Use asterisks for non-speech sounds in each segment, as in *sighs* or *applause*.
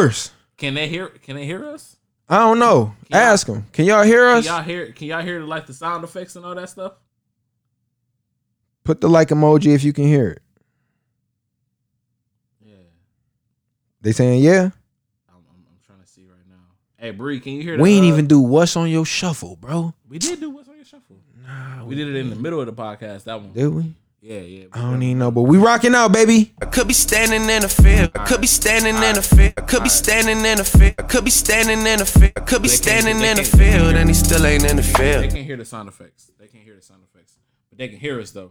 yours. Can they hear? Can they hear us? I don't know. y'all- Ask them. Can y'all hear Can us? y'all hear? Can y'all hear like the sound effects and all that stuff? Put the like emoji if you can hear it. Yeah, They saying yeah. I'm, I'm, I'm trying to see right now. Hey, Bree, can you hear? That? We the, ain't uh, even do what's on your shuffle, bro. We did do what's on your shuffle. Nah. We did it in the middle of the podcast. That one. Did we? Yeah, yeah. I don't even know, but we rocking out, baby. I could be standing in a field. I could be standing in a field. I could be standing in a field. I could be standing in a field. I could be standing in a field, and he still ain't in the field. They can't hear the sound effects. They can't hear the sound effects, but they can hear us though.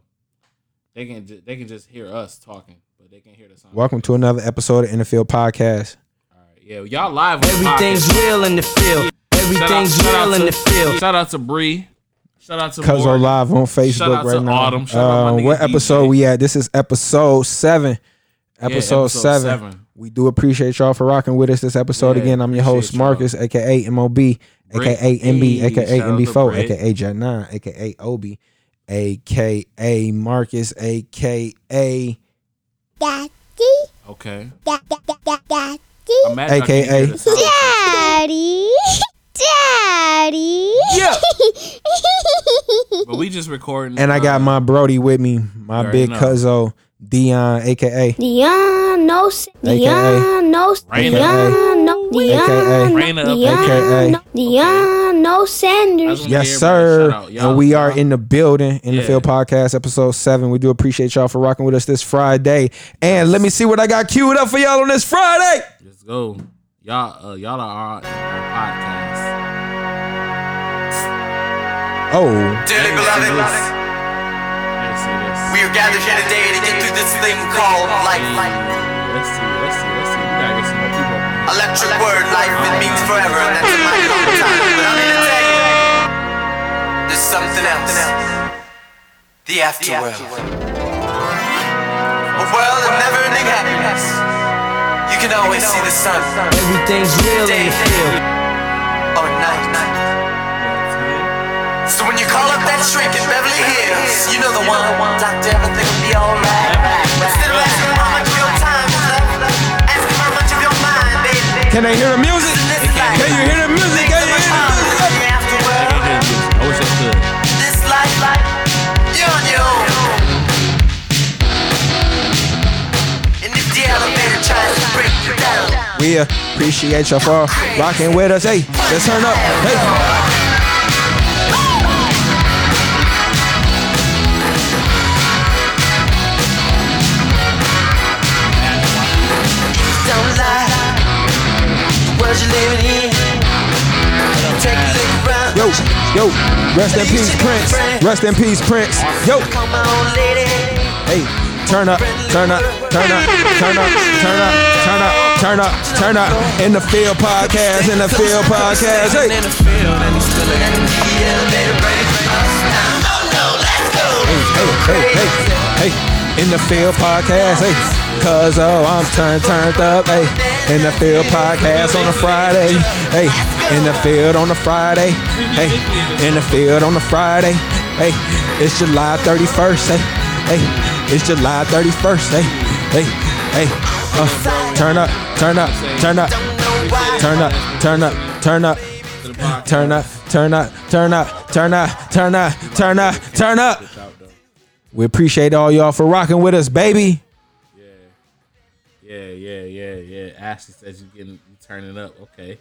They can. Ju- they can just hear us talking, but they can't hear the sound. Welcome to another episode of In the Field Podcast. All right, yeah, y'all live. On the Everything's podcast. real in the field. Everything's Shout out- real in out the to- field. Shout out to Bree. Shout out to Cuzzo Morgan. live on Shout Facebook out right to now. Autumn. Shout out my Uh, nigga what episode DJ. we at? This is episode seven. Episode, episode seven. seven. We do appreciate y'all for rocking with us this episode Yeah, again. I'm your host appreciate y'all. Marcus, aka MOB, Brick. aka MB, aka shout MB4, aka Jet 9, aka Obi, aka Marcus, aka Daddy. Okay. Daddy, Imagine I can't AKA. hear the sound effects. daddy, *laughs* daddy. Yeah. *laughs* But we just recording. and I got uh, my Brody with me, my big know. cuzzo Dion, aka Dion, no, s- AKA. Dion, no, s- Dion, no, AKA. Dion, no, Dion, AKA. no, Dion, no Sanders. Yes, sir. shout out. Y'all- And we are in the building in the Yeah. Field Podcast, episode seven. We do appreciate y'all for rocking with us this Friday. And let me see what I got queued up for y'all on this Friday. Let's go. Y'all, uh, y'all are our, our podcast. Oh, Dearly Let me say beloved, this. Let me we are gathered here today to get through this thing called life. Let's see. Let's see. Let's see. We gotta get some more people. Electric word, life, it means forever, and that's in my long time. But I'm here to tell you, there's something else. The afterworld. A world of never-ending happiness. You can always see the sun Everything's real in the field. or night. So when you call up that shrink in Beverly Hills, you know the one. Doctor, everything will be alright. Instead of asking how much of your time is left, ask him how much of your mind, baby. can they hear the music? Can you hear the music? Can you hear the music? I can't hear the music. I wish I could. This life, you're on your own. And if the elevator tries to break you down, We appreciate y'all for rocking with us. Hey, let's turn up. Hey. Yo, rest in peace, Prince. Rest in peace, Prince. Yo, hey, turn up, turn up, turn up, turn up, turn up, turn up, turn up, turn up. In the field podcast, in the field podcast. Hey, let's go. hey, hey, hey, in the field podcast, hey, cause oh, I'm turned turned up, hey, in the field podcast on a Friday, hey, in the field on a Friday, hey, in the field on a Friday, hey, it's July 31st, hey, hey, it's July 31st, hey, hey, hey, uh, turn up, turn up, turn up, turn up, turn up, turn up. Turn up, turn up, turn up, turn up, turn up, turn up, turn up. We appreciate all y'all for rocking with us, baby. Yeah, yeah, yeah, yeah. yeah. Ashley says you're getting turning up. Okay.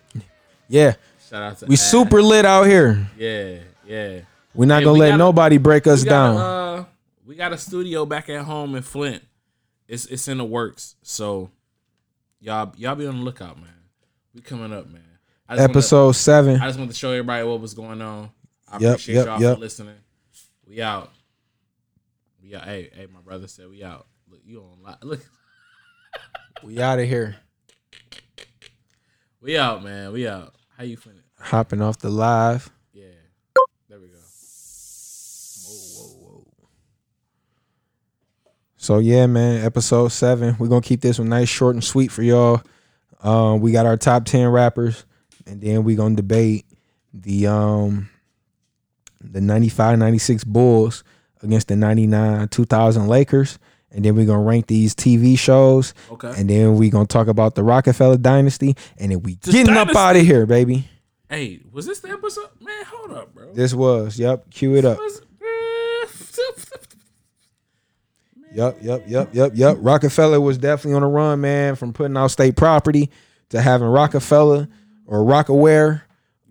Yeah, Shout out to we Ash. super lit out here. Yeah, yeah. We're not Hey, gonna we let gotta- nobody break us We got, down. uh, we got a studio back at home in Flint. It's it's in the works. So y'all y'all be on the lookout, man. We coming up, man. I just wanna- Episode seven. I just want to show everybody what was going on. I Yep, appreciate yep, y'all yep. for listening. We out. We out. Hey, hey, my brother said we out. Look, you on li- look. We out of here. We out, man. We out. How you feeling? Hopping off the live. Yeah. There we go. Whoa, whoa, whoa. So yeah, man. Episode seven. We're gonna keep this one nice, short, and sweet for y'all. Um, we got our top ten rappers, and then we gonna debate the um the 95-96 Bulls against the 99 2000 Lakers. And then we're gonna rank these TV shows. Okay. And then we're gonna talk about the Roc-A-Fella dynasty, and then we getting up out of here, baby. Hey, was this the episode? Man, hold up, bro. This was, yep, cue it up. Was- Yep, yep, yep, yep, yep. Roc-A-Fella was definitely on a run, man, from putting out state property to having Roc-A-Fella or Rocawear,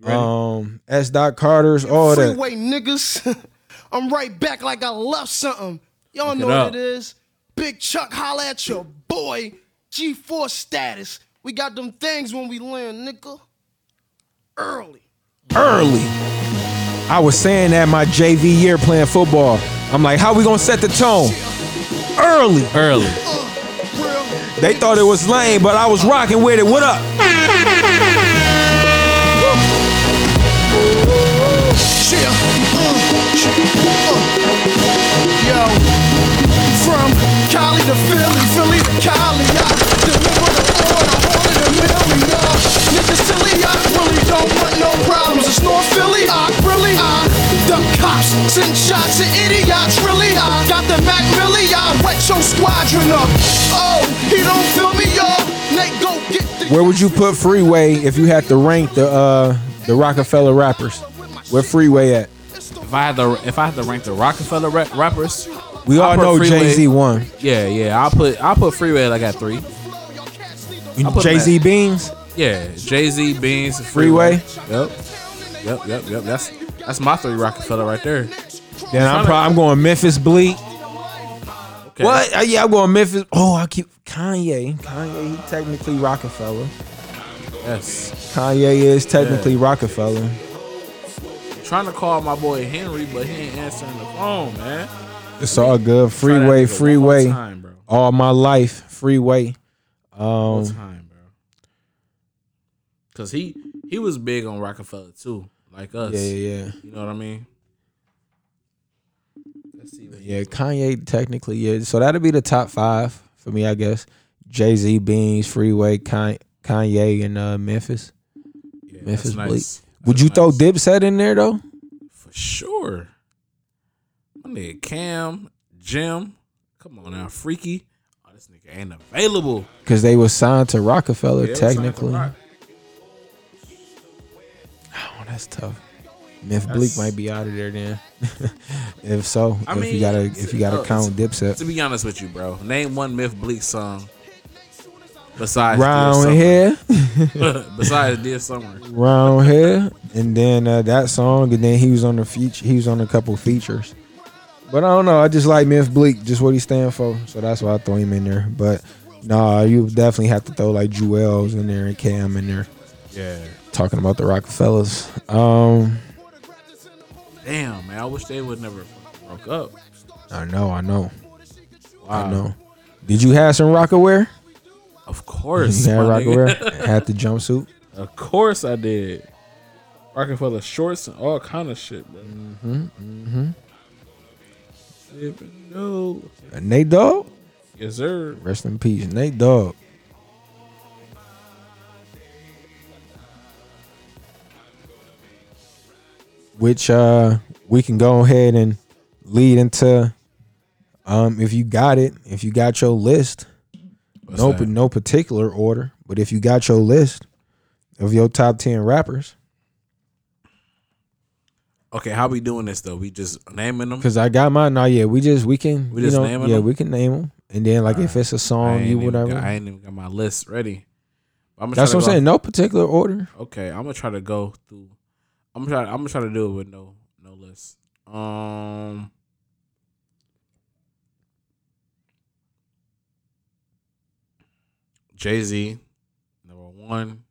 um, S. Dot Carter's, all that. Freeway niggas. *laughs* I'm right back like I left something. Y'all Look know it what it is. Big Chuck, holla at your boy. G4 status. We got them things when we land, nigga. Early. early. I was saying that my JV year playing football. I'm like, how we gonna set the tone? Early. Early. They thought it was lame, but I was rocking with it. What up? Yeah. Uh, uh, yo. From Cali to Philly, Philly to Cali, I deliver the order, order the million. Niggas silly, I really don't want no problems. It's North Philly, I really, I the cops send shots at idiots, really. I got the Mac Millie, I wet your squadron up. Oh, he don't feel me, y'all. Nate, go get the. Where would you put Freeway if you had to rank the uh the Roc-A-Fella rappers? Where Freeway at? If I had to, if I had to rank the Roc-A-Fella rappers, We all know Jay Z won. Yeah, yeah. I'll put I'll put Freeway like at three. Jay Z Beans. Yeah, Jay Z, Beans, Freeway. Yep, yep, yep, yep. That's that's my three Roc-A-Fella right there. Then I'm probably I'm going Memphis Bleek. Okay. What? Uh, yeah, I'm going Memphis. Oh, I keep Kanye. Kanye, he technically Roc-A-Fella. Yes. Kanye is technically Roc-A-Fella. Trying to call my boy Henry, but he ain't answering the phone, man. It's all good. Freeway, nigga one more freeway. time. All my life, freeway. Um, time, bro. Cause he he was big on Roc-A-Fella too, like us. yeah, yeah. You know what I mean? Let's see. What Yeah, Kanye technically, yeah. So that'll be the top five for me, I guess. Jay Z, Beans, Freeway, Kanye, and uh, Memphis. yeah, Memphis Bleek. nice. Would you throw nice. Dipset in there though? For sure. My nigga Cam, Jim. Come on now, Freekey. Oh, this nigga ain't available. Because they were signed to Roc-A-Fella Yeah, signed to technically. Rock. Oh, that's tough. Myth Bleak might be out of there then. *laughs* if so, I if mean, you gotta if you gotta uh, count Dipset. To be honest with you, bro, name one Myth Bleak song besides Round here, *laughs* *laughs* besides Dear Summer. round here, and then uh, that song, and then he was on the feature. He was on a couple features. But I don't know. I just like Myth Bleak, just what he stand for. So that's why I throw him in there. But nah, you definitely have to throw like Juelz in there and Cam in there. Yeah. Talking about the Roc-A-Fellas. Um, Damn, man. I wish they would never broke up. I know, I know, Wow. I know. Did you have some Rocawear? Of course. You had my nigga. Rocawear. *laughs* had the jumpsuit. Of course I did. Roc-A-Fella shorts and all kind of shit, bro. Mm-hmm. Mm-hmm. No. Uh, Nate Dogg. Yes, sir. Rest in peace, Nate Dogg. Which uh we can go ahead and lead into um if you got it, if you got your list, What's no that? no particular order, but if you got your list of your top 10 rappers Okay, how we doing this though? We just naming them. cuz I got mine now yeah, we just we can We you just know, naming yeah, them? we can name them and then like if it's a song you whatever. got- I ain't even got my list ready. I'm gonna That's what I'm saying, no particular order. Okay, I'm gonna try to go through. I'm gonna try. I'm gonna try to do it with no no list. Um. Jay Z, number one.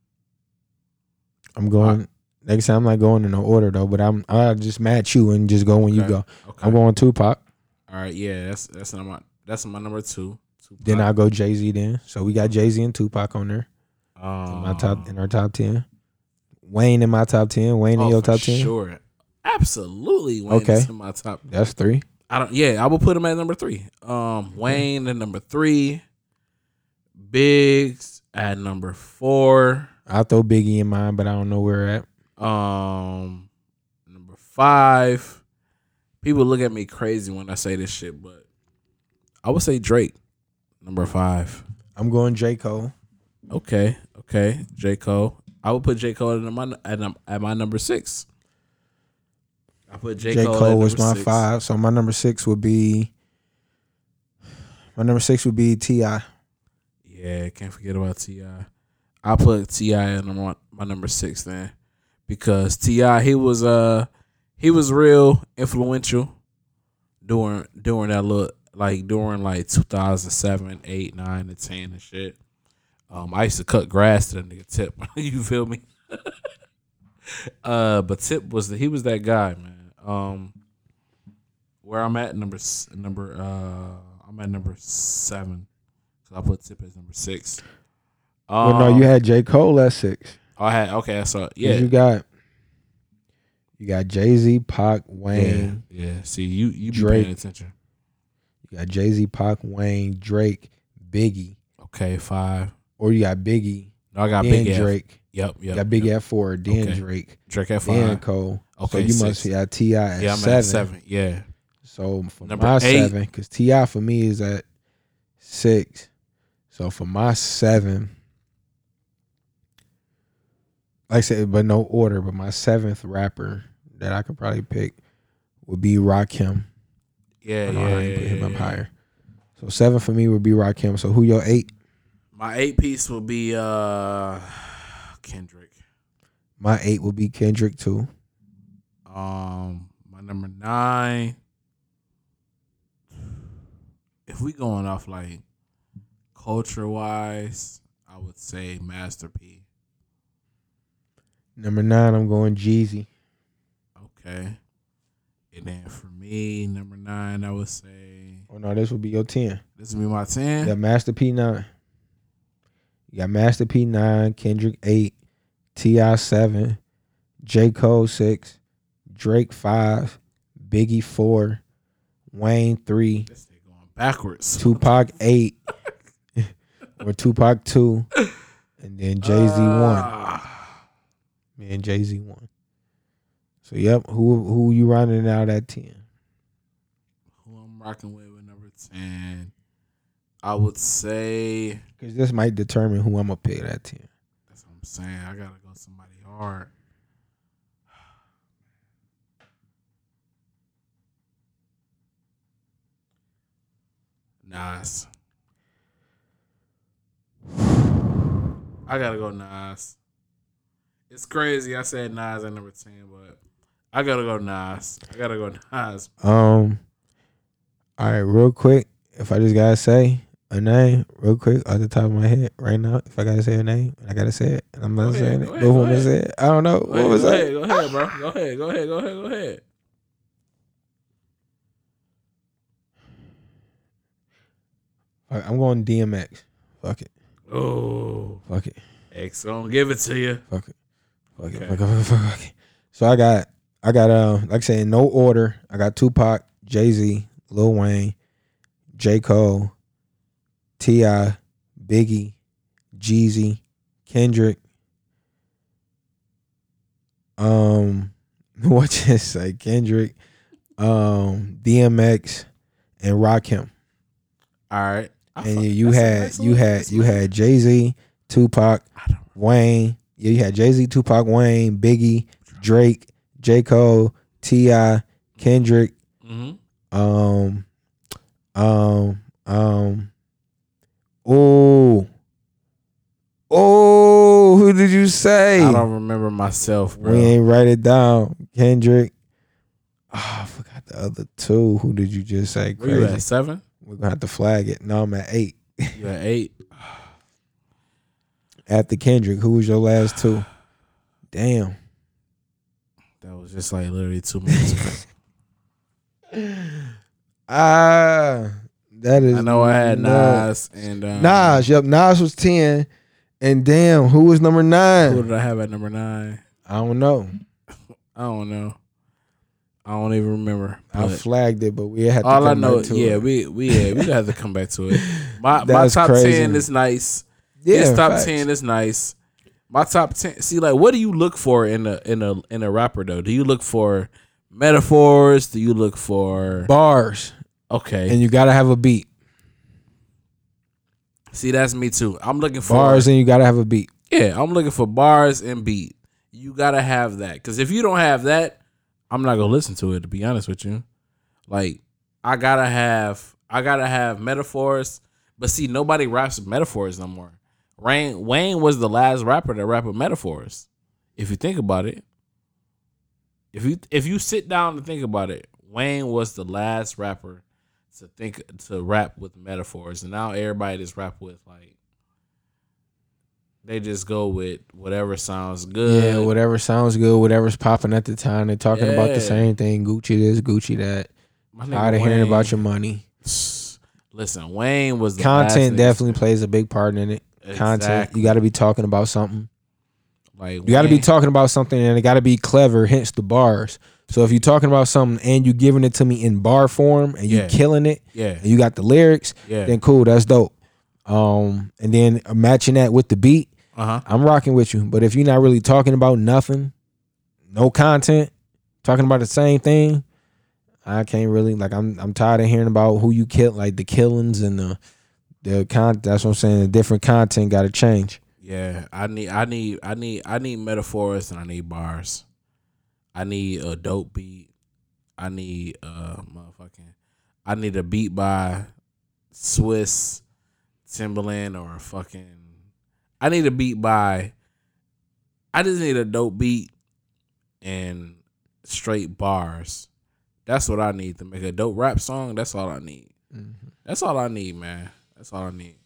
I'm going next time. I'm not going in no order though, but I'm I just match you and just go when you Okay. go. Okay. I'm going Tupac, All right. Yeah, that's that's my that's my number two. Tupac. then I'll go Jay Z. Then so we got Jay Z and Tupac on there. um, In my top in our top ten. Wayne in my top ten. Wayne in oh, your top ten. Sure. Absolutely. Wayne Okay. is in my top. That's three. I don't. Yeah, I will put him at number three. Um, Wayne at number three. Biggs at number four. I'll throw Biggie in mine, but I don't know where at. Um, number five. People look at me crazy when I say this shit, but I would say Drake, number five. I'm going J Cole. Okay, okay, J Cole. I would put J Cole at my at, at my number six. I put J, J Cole, Cole, at was my six. five, so my number six would be. My number six would be Ti. Yeah, can't forget about Ti. I put T.I. at number one, my number six then, because T.I. he was uh he was real influential during during that look like during like 2007, 8, 9, and 10 and shit. Um, I used to cut grass to the nigga Tip. *laughs* you feel me? *laughs* uh, but Tip was the, he was that guy, man. Um, where I'm at number number uh I'm at number seven. because I put Tip as number six. Um, well, no, you had J Cole at six. I had okay. So 'Cause yeah, You got. You got Jay Z, Pac, Wayne. yeah. See, you you be Drake. paying attention. You got Jay Z, Pac, Wayne, Drake, Biggie, Okay, five. or you got Biggie, No, I got then Big F. Drake. Yep, yep. got Big yep. at four, then Okay. Drake, Drake at then five. Cole. so Okay, you six. must have T.I. at Yeah, I'm seven. at seven. Yeah. So for Number my eight. seven, because T.I. for me is at six. So for my seven, like I said, but no order. But my seventh rapper that I could probably pick would be Rakim. Yeah, yeah, I ain't put him yeah, up higher. So seven for me would be Rakim. So who your eight? My eight piece will be uh Kendrick. My eight would be Kendrick too. Um, my number nine. If we going off like culture wise, I would say Master P. Number nine, I'm going Jeezy. Okay. And then for me, number nine, I would say Oh no, this would be your ten. this would be my ten. Got Master P nine. You got Master P nine, Kendrick eight, T.I. seven, J Cole six, Drake five, Biggie four, Wayne three, This thing going backwards. Tupac *laughs* eight, *laughs* or Tupac two, and then Jay Z one. Ah. Me and Jay Z one. So yep, who who you running out at ten? Who I'm rocking with with number ten? I would say Because this might determine who I'm gonna pick at ten. that's what I'm saying. I gotta go somebody hard. *sighs* Nas. *sighs* I gotta go Nas. It's crazy. I said Nas at number ten, but I gotta go Nas. I gotta go Nas. Um. All right, real quick. If I just gotta say a name, real quick, off the top of my head, right now, if I gotta say a name, I gotta say it, and I'm not Go saying go it. ahead, ahead. say it. I don't know. Go What ahead, was go that? ahead, go ahead, bro. Go ahead, go ahead, go ahead, go ahead. Fuck, I'm going DMX. Fuck it. Oh, Fuck it. X gonna give it to you. Fuck it. Fuck it. Okay. Fuck it. Fuck it. Fuck it. So I got, I got, uh, like I said, in no order. I got Tupac, Jay Z, Lil Wayne, J Cole, T.I., Biggie, Jeezy, Kendrick. Um, *laughs* what you say? Kendrick, um, DMX, and Rakim. All right. I And you that's a had you had you had Jay Z, Tupac, Wayne. Yeah, you had Jay Z, Tupac, Wayne, Biggie, Drake, J Cole, T.I., Kendrick, Mhm. um, um, um. Oh, oh, who did you say? I don't remember myself, bro. we ain't write it down. Kendrick. Oh, I forgot the other two. Who did you just say? Where you Crazy. at? Seven? We're gonna have to flag it. No, I'm at eight. You at eight? After Kendrick, who was your last two? Damn. That was just like literally two minutes ago. *laughs* Ah, that is. I know I had. Nas and um, Nas, yep. Nas was ten, and damn, who was number nine? Who did I have at number nine? I don't know. *laughs* I don't know. I don't even remember. I flagged it, but we had to. all I come know, back to yeah, it. we we yeah, we have to come back to it. *laughs* My my top crazy. ten is nice. Yeah, His top facts. ten is nice. My top ten. See, like, what do you look for in a in a in a rapper though? Do you look for metaphors? Do you look for bars, okay? and you gotta have a beat. See, that's me too. I'm looking for Bars and you gotta have a beat. Yeah, I'm looking for bars and beat. You gotta have that because if you don't have that, I'm not gonna listen to it. To be honest with you, like I gotta have, I gotta have metaphors. But see, nobody raps metaphors no more. Wayne Wayne was the last rapper to rap with metaphors. If you think about it, if you if you sit down and think about it, Wayne was the last rapper to think to rap with metaphors, and now everybody just rap with like they just go with whatever sounds good. Yeah, whatever sounds good, whatever's popping at the time. They're talking about the same thing. Gucci this, Gucci that. Tired of hearing about your money. Listen, Wayne was the Content definitely plays a big part in it. Content. Exactly. You got to be talking about something. like You got to be talking about something, and it got to be clever. Hence the bars. So if you're talking about something and you're giving it to me in bar form and you Yeah. killing it, Yeah. and you got the lyrics, Yeah. then cool, that's dope. Um, and then matching that with the beat, Uh huh. I'm rocking with you. But if you're not really talking about nothing, no content, talking about the same thing, I can't really like. I'm I'm tired of hearing about who you kill, like the killings and the the con. That's what I'm saying. The different content got to change. Yeah, I need, I need, I need, I need metaphors and I need bars. I need a dope beat. I need uh motherfucking. I need a beat by Swizz, Timbaland, or a fucking. I need a beat by. I just need a dope beat and straight bars. That's what I need to make a dope rap song. That's all I need. That's all I need, man. That's all I need.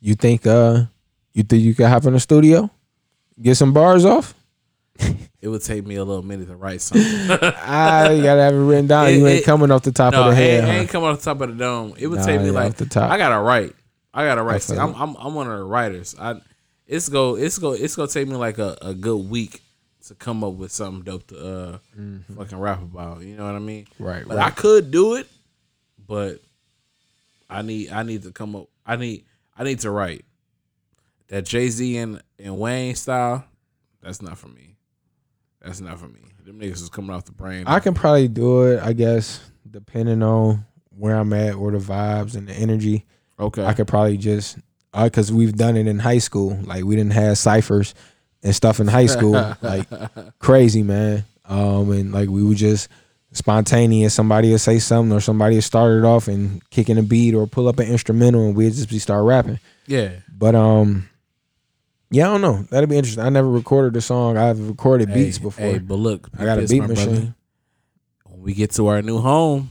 You think uh you think you could hop in the studio, get some bars off? It would take me a little minute to write something. *laughs* I gotta have it written down. It- you ain't it- coming off the top no, of the head. ain't, huh? ain't come off the top of the dome. It would Nah, take me yeah, like the top. I gotta write. I gotta write. See, I'm. I'm I'm one of the writers. I it's go it's go it's gonna take me like a, a good week to come up with something dope to uh fucking rap about. You know what I mean? Mm-hmm. Right, But right. I could do it, but I need I need to come up. I need I need to write that Jay Z and and Wayne style. That's not for me. That's not for me. Them niggas is coming off the brain. I can probably do it, I guess, depending on where I'm at or the vibes and the energy. okay. I could probably just because we've done it in high school. Like we didn't have ciphers and stuff in high school, *laughs* like crazy man. Um, and like we would just spontaneous. Somebody would say something, or somebody would start it off and kicking a beat, or pull up an instrumental, and we'd just be start rapping. yeah. But um, yeah, I don't know. That'd be interesting. I never recorded a song. I've recorded beats before. Hey, but look, I got a beat my brother. machine. When we get to our new home,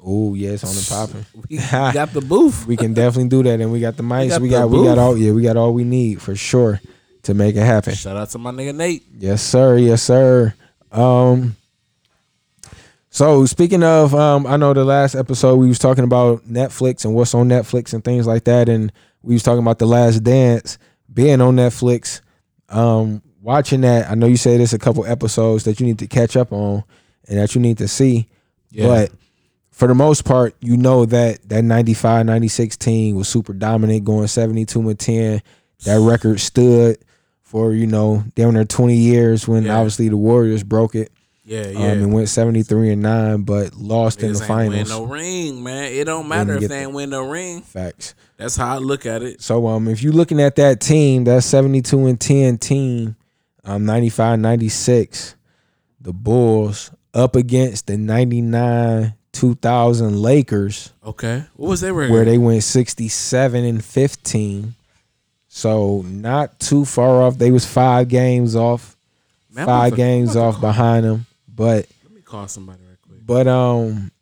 Oh yes, on the *laughs* popping. we got the booth. *laughs* we can definitely do that, and we got the mics. got We got we got, all yeah, we got all we need for sure to make it happen. Shout out to my nigga Nate. Yes, sir. Yes, sir. Um. So speaking of, um, I know the last episode we was talking about Netflix and what's on Netflix and things like that, and we was talking about the Last Dance being on Netflix. Um, watching that, I know you say there's a couple episodes that you need to catch up on and that you need to see, Yeah. but for the most part, you know that that 95, 96 team was super dominant, going 72 and 10. That record stood for, you know, down there 20 years when Yeah. obviously the Warriors broke it Yeah, yeah. um, and went 73 and 9, but lost in the Niggas ain't win finals. no ring, man. It don't matter if they ain't win no ring. Facts. That's how I look at it. So um, if you're looking at that team, that 72 and 10 team, um, 95 96, the Bulls up against the 99 2000 Lakers. Okay. What was they record? where they went 67 and 15. So not too far off. They was five games off, Man, five games off behind them. But Let me call somebody right quick. but um,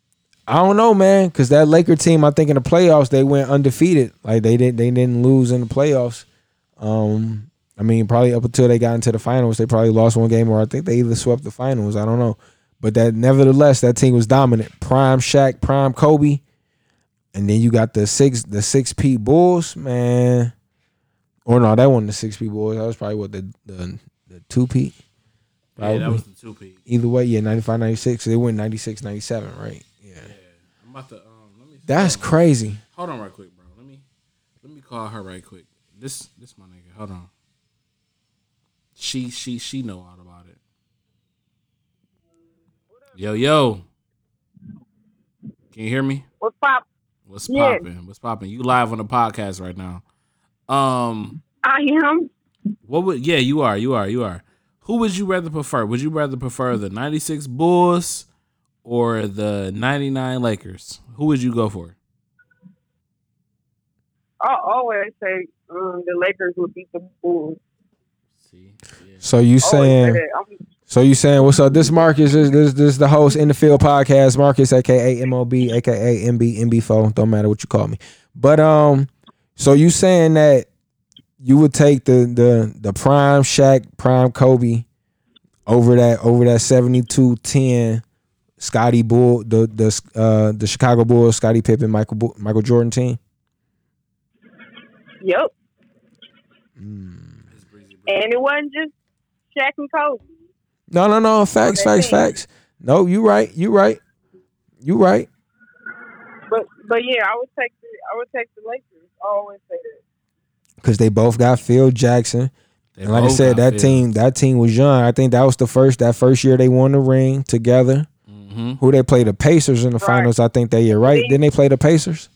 I don't know, man, because that Laker team, I think in the playoffs they went undefeated. Like they didn't they didn't lose in the playoffs. Um, I mean, probably up until they got into the finals, they probably lost one game, or I think they either swept the finals. I don't know. But that nevertheless, that team was dominant. Prime Shaq, prime Kobe, and then you got the six the six P Bulls, man. Or no, that wasn't the six P Bulls. That was probably what the the, the two P. Yeah, that was the two P. Either way, yeah, 95, 96. They went 96, 97, right? Yeah. I'm about to um let me That's hold on. crazy. Hold on right quick, bro. Let me let me call her right quick. This this my nigga. Hold on. She she she know all about it. Yo yo. Can you hear me? What's pop? What's Yeah. popping? What's popping? You live on the podcast right now. Um, I am. what would? Yeah, you are. You are. You are. Who would you rather prefer? Would you rather prefer the '96 Bulls or the '99 Lakers? Who would you go for? I always say um, the Lakers would beat the Bulls. See, So you Always say saying? So you saying what's up? This Marcus is this this is the host in the field podcast. Marcus, aka MOB, aka MB MB4. Don't matter what you call me. But um, so you saying that you would take the the the prime Shaq, prime Kobe over that over that 72-10 Scottie Bull, the the uh the Chicago Bulls, Scottie Pippen, Michael Michael Jordan team. Yep. Hmm. And it wasn't just Shaq and Kobe. No, no, no. Facts, facts, facts. No, you right. You right. You right. But but yeah, I would take the I would take the Lakers. I always say that. Because they both got Phil Jackson. They And like I said, that Phil. team, that team was young. I think that was the first that first year they won the ring together. Mhm. Who they played the Pacers in the Right. finals, I think that year, right? Didn't they play the Pacers?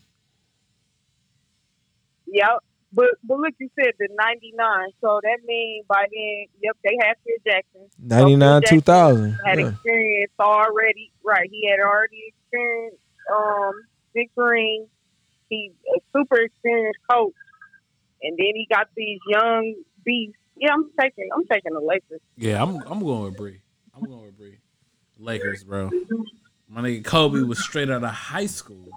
Yep. But but look, you said the '99, so that means by then, yep, they had Phil Jackson. 99, Jackson 2000. Had Yeah. experience already, right? He had already experienced um six rings. He's a super experienced coach, and then he got these young beasts. Yeah, I'm taking I'm taking the Lakers. Yeah, I'm I'm going with Bree. I'm going with Bree. Lakers, bro. My nigga Kobe was straight out of high school.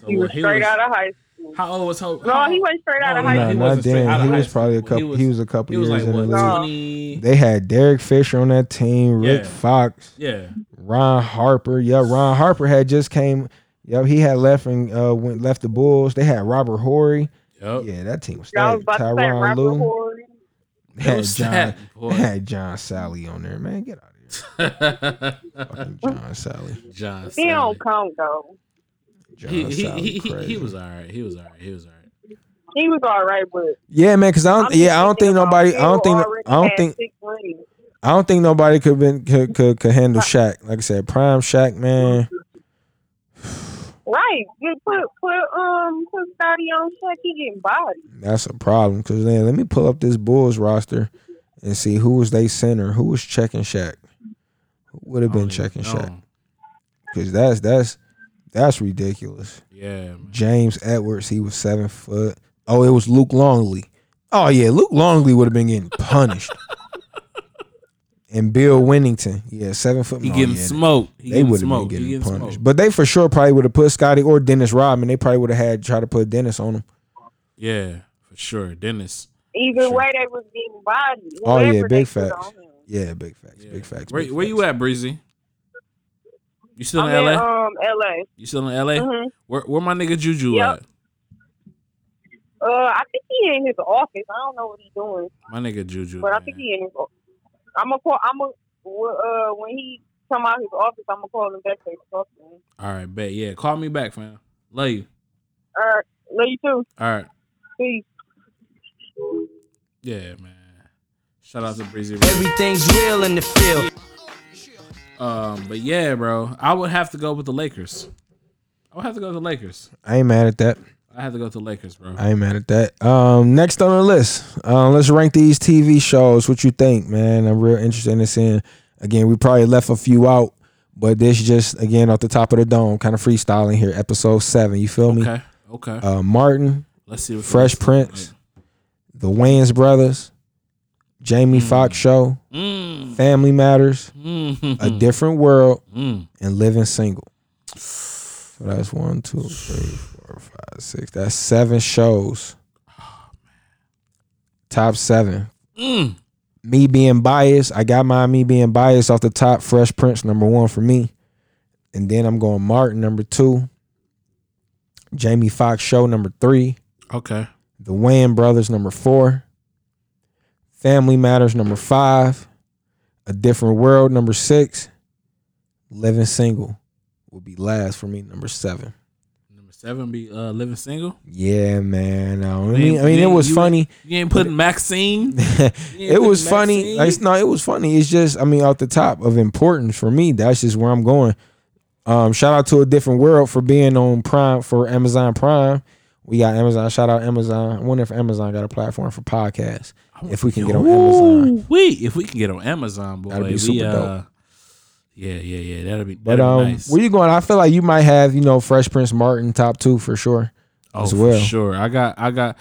So He was he straight was- out of high school. How old was Kobe? No, he wasn't straight out of high No, school. not wasn't then. out of He high was probably a couple. He He was- was, a couple He was years like in the what, league. They had Derek Fisher on that team, Rick Yeah. Fox, Yeah, Ron Harper. Yeah, Ron Harper had just came. Yep, he had left and uh, went left the Bulls. They had Robert Horry. Yep. Yeah, that team was I was stacked. about to say Tyronn Lue. Had John. stacked, had John Salley on there, man. Get out of here. *laughs* Fucking John Salley. John. He Sally. don't count though. John He he, Sally he, he, was all right. He was all right. He was all right. He was all right, but Yeah, man. Cause I don't. I'm yeah, I don't think nobody. I don't think. I don't think. I don't think nobody could been could could, could handle Shaq. Like I said, prime Shaq, man. Mm-hmm. Right. You put put um put Scottie on Shaq, he getting body. That's a problem. Cause then let me pull up this Bulls roster and see who was they center, who was checking Shaq, who would have been don't even checking know. Shaq. Cause that's that's that's ridiculous. Yeah, man. James Edwards, he was seven foot. Oh, it was Luke Longley. Oh yeah, Luke Longley would have been getting punished. And Bill Wennington, yeah, seven foot. He getting yeah, smoked. He They getting would have been smoked. He getting getting punished, smoked. but they for sure probably would have put Scottie or Dennis Rodman. They probably would have had try to put Dennis on him. Yeah, for sure. Dennis. Either Sure. way, they was getting body. Oh, yeah, big facts. Yeah, big facts, Yeah. big facts. Where big where you at, Breezy? You still I'm in LA? in um LA. you still in LA? hmm Where where my nigga Juju Yep. at? Uh, I think he in his office. I don't know what he's doing, My nigga Juju. but I think he in his. o- I'm gonna call. I'm gonna uh when he come out his office, I'm gonna call him back to talk to him. All right, bet. Yeah, call me back, fam. Love you. All right, love you too. All right. Peace. Yeah, man. Shout out to Breezy. Everything's real in the field. Um, but yeah, bro, I would have to go with the Lakers. I would have to go with the Lakers. I ain't mad at that. I have to go to the Lakers, bro. I ain't mad at that. Um, next on the list, um, let's rank these TV shows. What you think, man? I'm real interested in seeing. Again, we probably left a few out, but this just again off the top of the dome, kind of freestyling here. Episode seven. You feel me? Okay. Okay. Uh, Martin, Let's see. What Fresh Prince, the Wayans brothers, Jamie Foxx show. Mm. Family Matters, Mm. A Different World, Mm. and Living Single. So that's one, two, three, *sighs* four, five, six. That's seven shows. Top seven. Mm. Me being biased, I got my me being biased off the top. Fresh Prince number one for me, and then I'm going Martin number two. Jamie Foxx show number three. Okay. The Wayans Brothers number four. Family Matters number five. A Different World number six. Living Single will be last for me number seven. Seven be uh, living single. Yeah, man. No, I mean, I mean, it was you funny. You ain't putting Maxine. *laughs* it was funny. Maxine? Like, no, it was funny. It's just, I mean, off the top of importance for me, that's just where I'm going. Um, shout out to a different world for being on Prime for Amazon Prime. We got Amazon. Shout out Amazon. I wonder if Amazon got a platform for podcasts. If we can get on Amazon. Wait, if we can get on Amazon, boy, That'd be we, super uh, dope. Yeah, yeah, yeah. That'll be. But That'll um, be nice. where you going? I feel like you might have you know Fresh Prince Martin top two for sure. oh, as for well. sure. I got, I got,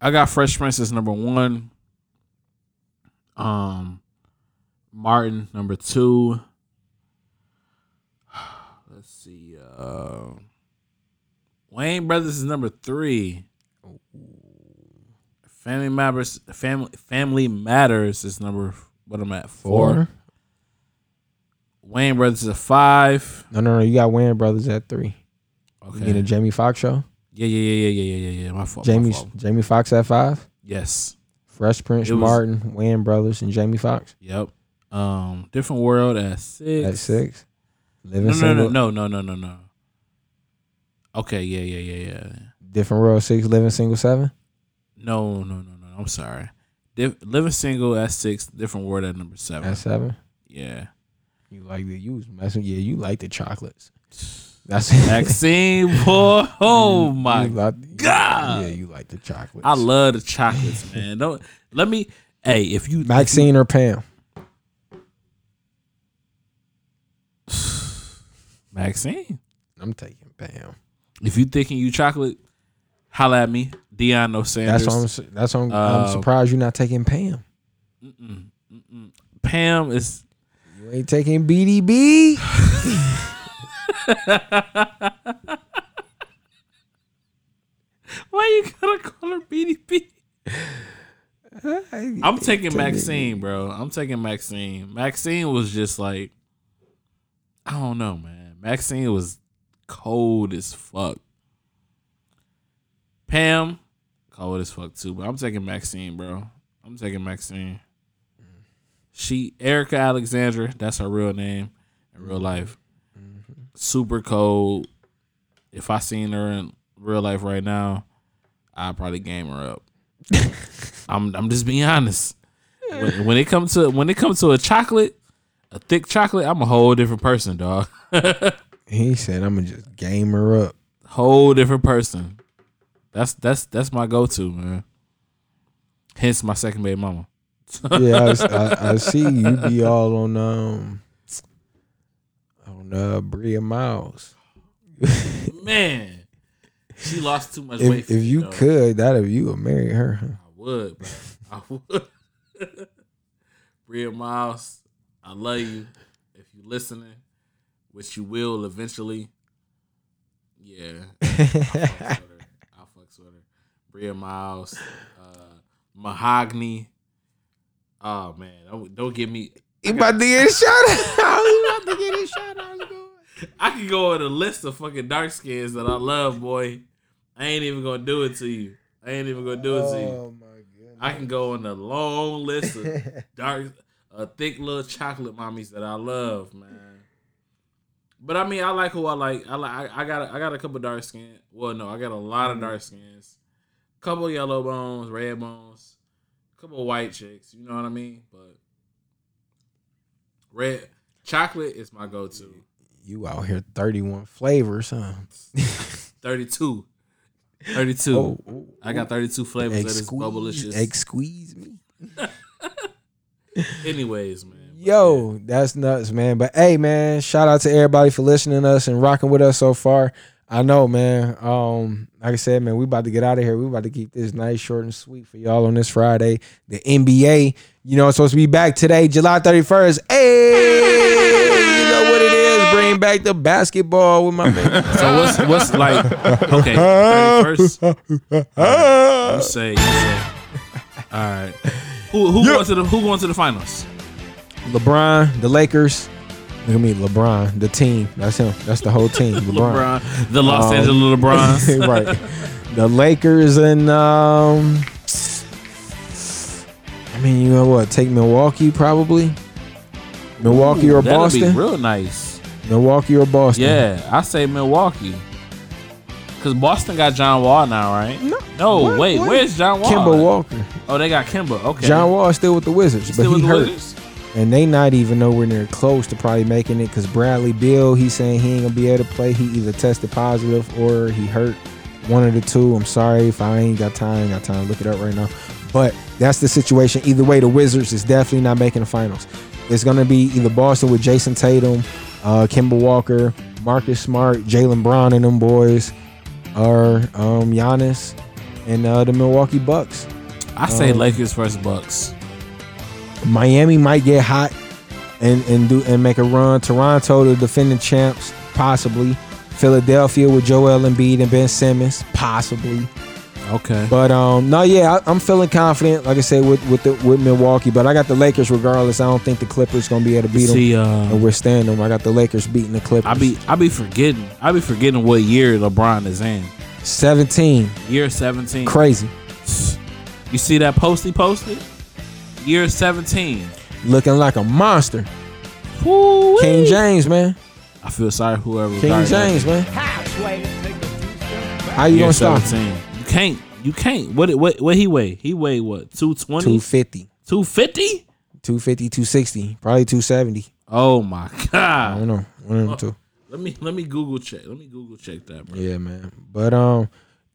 I got Fresh Prince as number one. Um, Martin number two. *sighs* Let's see. Uh, Wayans Brothers is number three. Family Matters. Family Family Matters is number. What I'm at four. Four. Wayans Brothers is a five. No, no, no. You got Wayans Brothers at three. You Okay. get a Jamie Foxx show. Yeah, yeah, yeah, yeah, yeah, yeah, yeah. My fault. my Jamie fault. Jamie Foxx at five. Yes. Fresh Prince was- Martin, Wayans Brothers, and Jamie Foxx Yep. Um, different world at six. at six. Living No, no, single. no, no, no, no, no, no. Okay, yeah, yeah, yeah, yeah. Different world six. Living single seven. No, no, no, no. I'm sorry. Diff- living single at six. Different world at number seven. At seven. yeah. You like the you was messing. Yeah, you like the chocolates. *sighs* That's *laughs* Maxine, boy. Oh my like- God. Yeah, you like the chocolates. I love the chocolates, man. Don't let me. Hey, if you Maxine or Pam. *sighs* Maxine, I'm taking Pam. if you thinking you chocolate, holla at me. Dion no Sanders. That's why I'm. That's why I'm, Uh, I'm surprised you're not taking Pam. Pam is You ain't taking BDB. *laughs* Why you gotta call her BDB? I'm taking Maxine, bro. I'm taking Maxine. Maxine was just like, I don't know, man. Maxine was cold as fuck. Pam, cold as fuck too. But I'm taking Maxine, bro. I'm taking Maxine. She Erika Alexander, that's her real name in real life. Super cold. If I seen her in real life right now, I'd probably game her up. *laughs* I'm I'm just being honest. When, when it comes to when it comes to a chocolate, a thick chocolate, I'm a whole different person, dog. *laughs* He said, "I'm gonna just game her up." whole different person. That's that's that's my go to, man. Hence my second baby mama. *laughs* Yeah, I see you be all on um on uh Bria Myles. *laughs* Man, she lost too much weight. If For if you though. could, that if you would marry her. huh? I would, bro. I would. *laughs* Bria Myles, I love you. If you listening, which you will eventually. Yeah. I fucks with her. I fucks with her. Bria Myles, uh, Mahogany. Oh man, don't, don't get me. He *laughs* about *laughs* to get a shout out. He about to get a shout out. I could go on a list of fucking dark skins that I love, boy. I ain't even gonna do it to you. I ain't even gonna do it to you. Oh my goodness. I can go on a long list of *laughs* dark, uh, thick little chocolate mommies that I love, man. But I mean, I like who I like. I like. I, I got. I got a couple dark skin. Well, no, I got a lot of dark skins. Couple yellow bones, red bones, couple white chicks. You know what I mean? But red chocolate is my go-to. You out here 31 flavors, huh? *laughs* 32. 32. Oh, oh, I got 32 flavors egg of this bubblicious. egg squeeze me. *laughs* Anyways, man. Yo, that's nuts, man. But hey, man, shout out to everybody for listening to us and rocking with us so far. I know, man. Um, like I said, man, we about to get out of here. We about to keep this nice, short, and sweet for y'all on this Friday. The NBA, you know, it's supposed to be back today, July 31st. Hey, you know what it is. Bring back the basketball with my man. *laughs* So what's what's like okay, thirty first. You say you say. All right. Who who going to the who going to the finals? LeBron, the Lakers. Look at me, LeBron, the team. That's him. That's the whole team. *laughs* LeBron. LeBron, the Los Um, Angeles LeBrons. *laughs* right. The Lakers and um I mean, you know what? Take Milwaukee probably. Milwaukee or That'll Boston? be real nice. Milwaukee or Boston? Yeah, I say Milwaukee. Cause Boston got John Wall now, right? No. No, What? wait, What? where's John Wall? Kemba Walker. Oh, they got Kimba. Okay. John Wall is still with the Wizards, but Still he with the hurt. Wizards? And they not even nowhere near close to probably making it because Bradley Beal, he's saying he ain't gonna be able to play. He either tested positive or he hurt. One of the two. I'm sorry if I ain't got time. Ain't got time to look it up right now. But that's the situation. Either way, the Wizards is definitely not making the finals. It's gonna be either Boston with Jayson Tatum, uh, Kemba Walker, Marcus Smart, Jaylen Brown, and them boys, or um, Giannis and uh, the Milwaukee Bucks. I say Um, Lakers versus Bucks. Miami might get hot and and do and make a run. Toronto, the defending champs, possibly. Philadelphia with Joel Embiid and Ben Simmons, possibly. Okay. But um, no, yeah, I, I'm feeling confident. Like I said, with with the, with Milwaukee, but I got the Lakers regardless. I don't think the Clippers gonna be able to beat them See, uh, and withstand them. I got the Lakers beating the Clippers. I be I be forgetting. I be forgetting what year LeBron is in. 17, Year 17. crazy, You see that post he posted? Year 17. looking like a monster. Woo-wee. King James, man. I feel sorry whoever. King James, man. How you Year gonna stop? him? 17. You can't. You can't. What what what he weigh? He weigh what? 220? 250. 250? 250, 260, probably 270. Oh my god. I don't know. One of them two. Let me let me Google check. Let me Google check that, bro. Yeah, man. But um,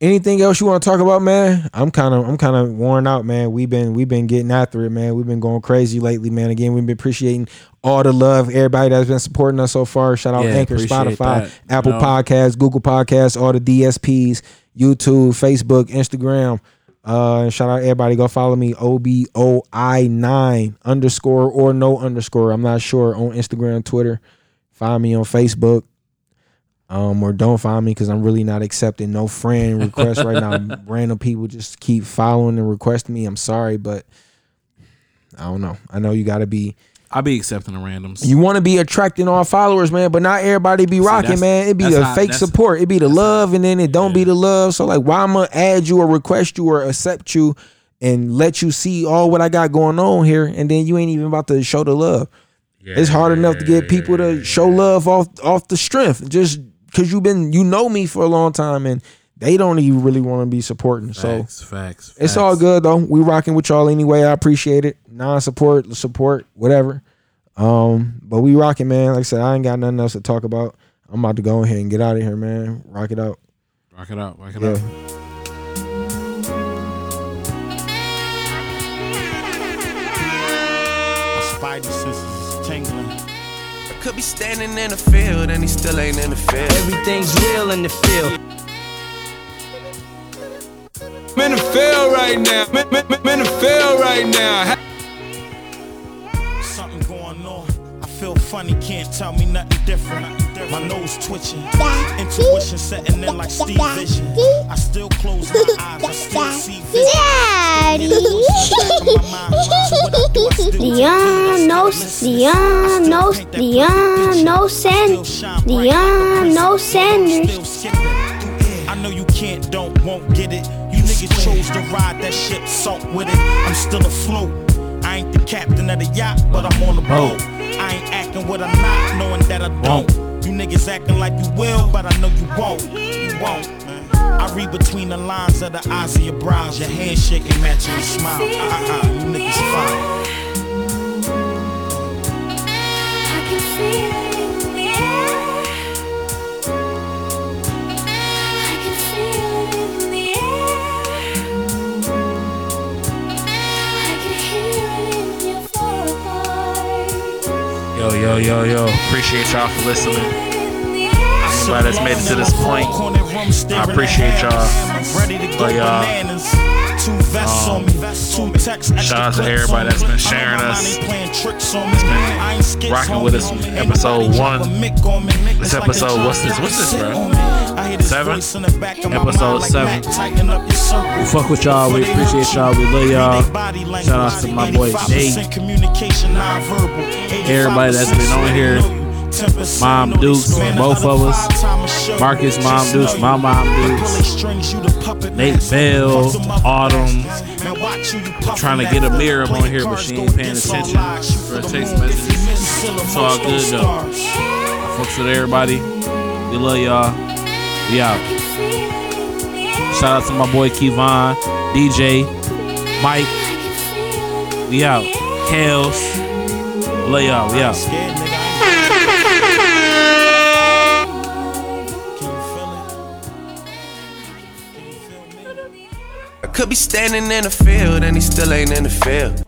anything else you want to talk about, man? I'm kind of I'm kind of worn out, man. We've been we've been getting after it, man. We've been going crazy lately, man. Again, we've been appreciating all the love, everybody that's been supporting us so far. Shout out Yeah, Anchor, Spotify, that. Apple know? Podcasts, Google Podcasts, all the DSPs, YouTube, Facebook, Instagram. Uh, and shout out everybody. Go follow me, OBOI9 underscore or no underscore. I'm not sure on Instagram, Twitter. Find me on Facebook. Um, or don't find me because I'm really not accepting no friend *laughs* requests right now. Random people just keep following and requesting me. I'm sorry, but I don't know. I know you got to be. I'll be accepting the randoms. You want to be attracting all followers, man, but not everybody be rocking, that's- man. It be that's the how- fake support. It be the love, and then it don't be the love. So like, why I'm gonna add you or request you or accept you and let you see all what I got going on here, and then you ain't even about to show the love. It's hard enough to get people to show love off off the strength, just because you've been you know me for a long time, and they don't even really want to be supporting. So facts, facts, it's all good though. We rocking with y'all anyway. I appreciate it. Non-support, support, whatever. Um, but we rocking, man. Like I said, I ain't got nothing else to talk about. I'm about to go ahead and get out of here, man. Rock it out. Rock it out, rock it Yeah. out. Could be standing in the field and he still ain't in the field. Everything's real in the field. I'm in the field right now. I'm in, I'm in the field right now. Something going on. I feel funny, can't tell me nothing different. My nose twitching, intuition setting in like Steve Vision. I still close my *laughs* eyes, I still see vision. Daddy. Dion Dion knows, Dion knows, Dion knows Sanders. Dion knows Sanders. I know you can't, don't, won't get it. You niggas chose to ride that shit, salt with it. I'm still afloat. I ain't the captain of the yacht, but I'm on the oh. boat. I ain't acting what I'm not, knowing that I don't. You niggas acting like you will, but I know you won't. You won't. man. I read between the lines of the eyes of your brows. Your handshake ain't matching your smile. Uh-uh, you niggas fine. Yo, yo, yo, yo. Appreciate y'all for listening. Anybody that's made it to this point, I appreciate y'all. But y'all, um, shout out to everybody that's been sharing us, been rocking with us episode one. This episode, what's this? What's this, bro? Seven? Episode seven. We fuck with y'all. We appreciate y'all. We love y'all. Shout out to my boy Nate. Everybody that's been on here. Mom Dukes, both of us. Marcus, Mom Dukes, my Mom Dukes. Nate Bell, Autumn. Trying to get a mirror up on here, but she ain't paying attention for her text messages. It's all good though. I fucks with everybody. We love y'all. We out. Shout out to my boy Kevon, DJ, Mike. We out. Kels. Lay y'all. We out. I could be standing in the field and he still ain't in the field.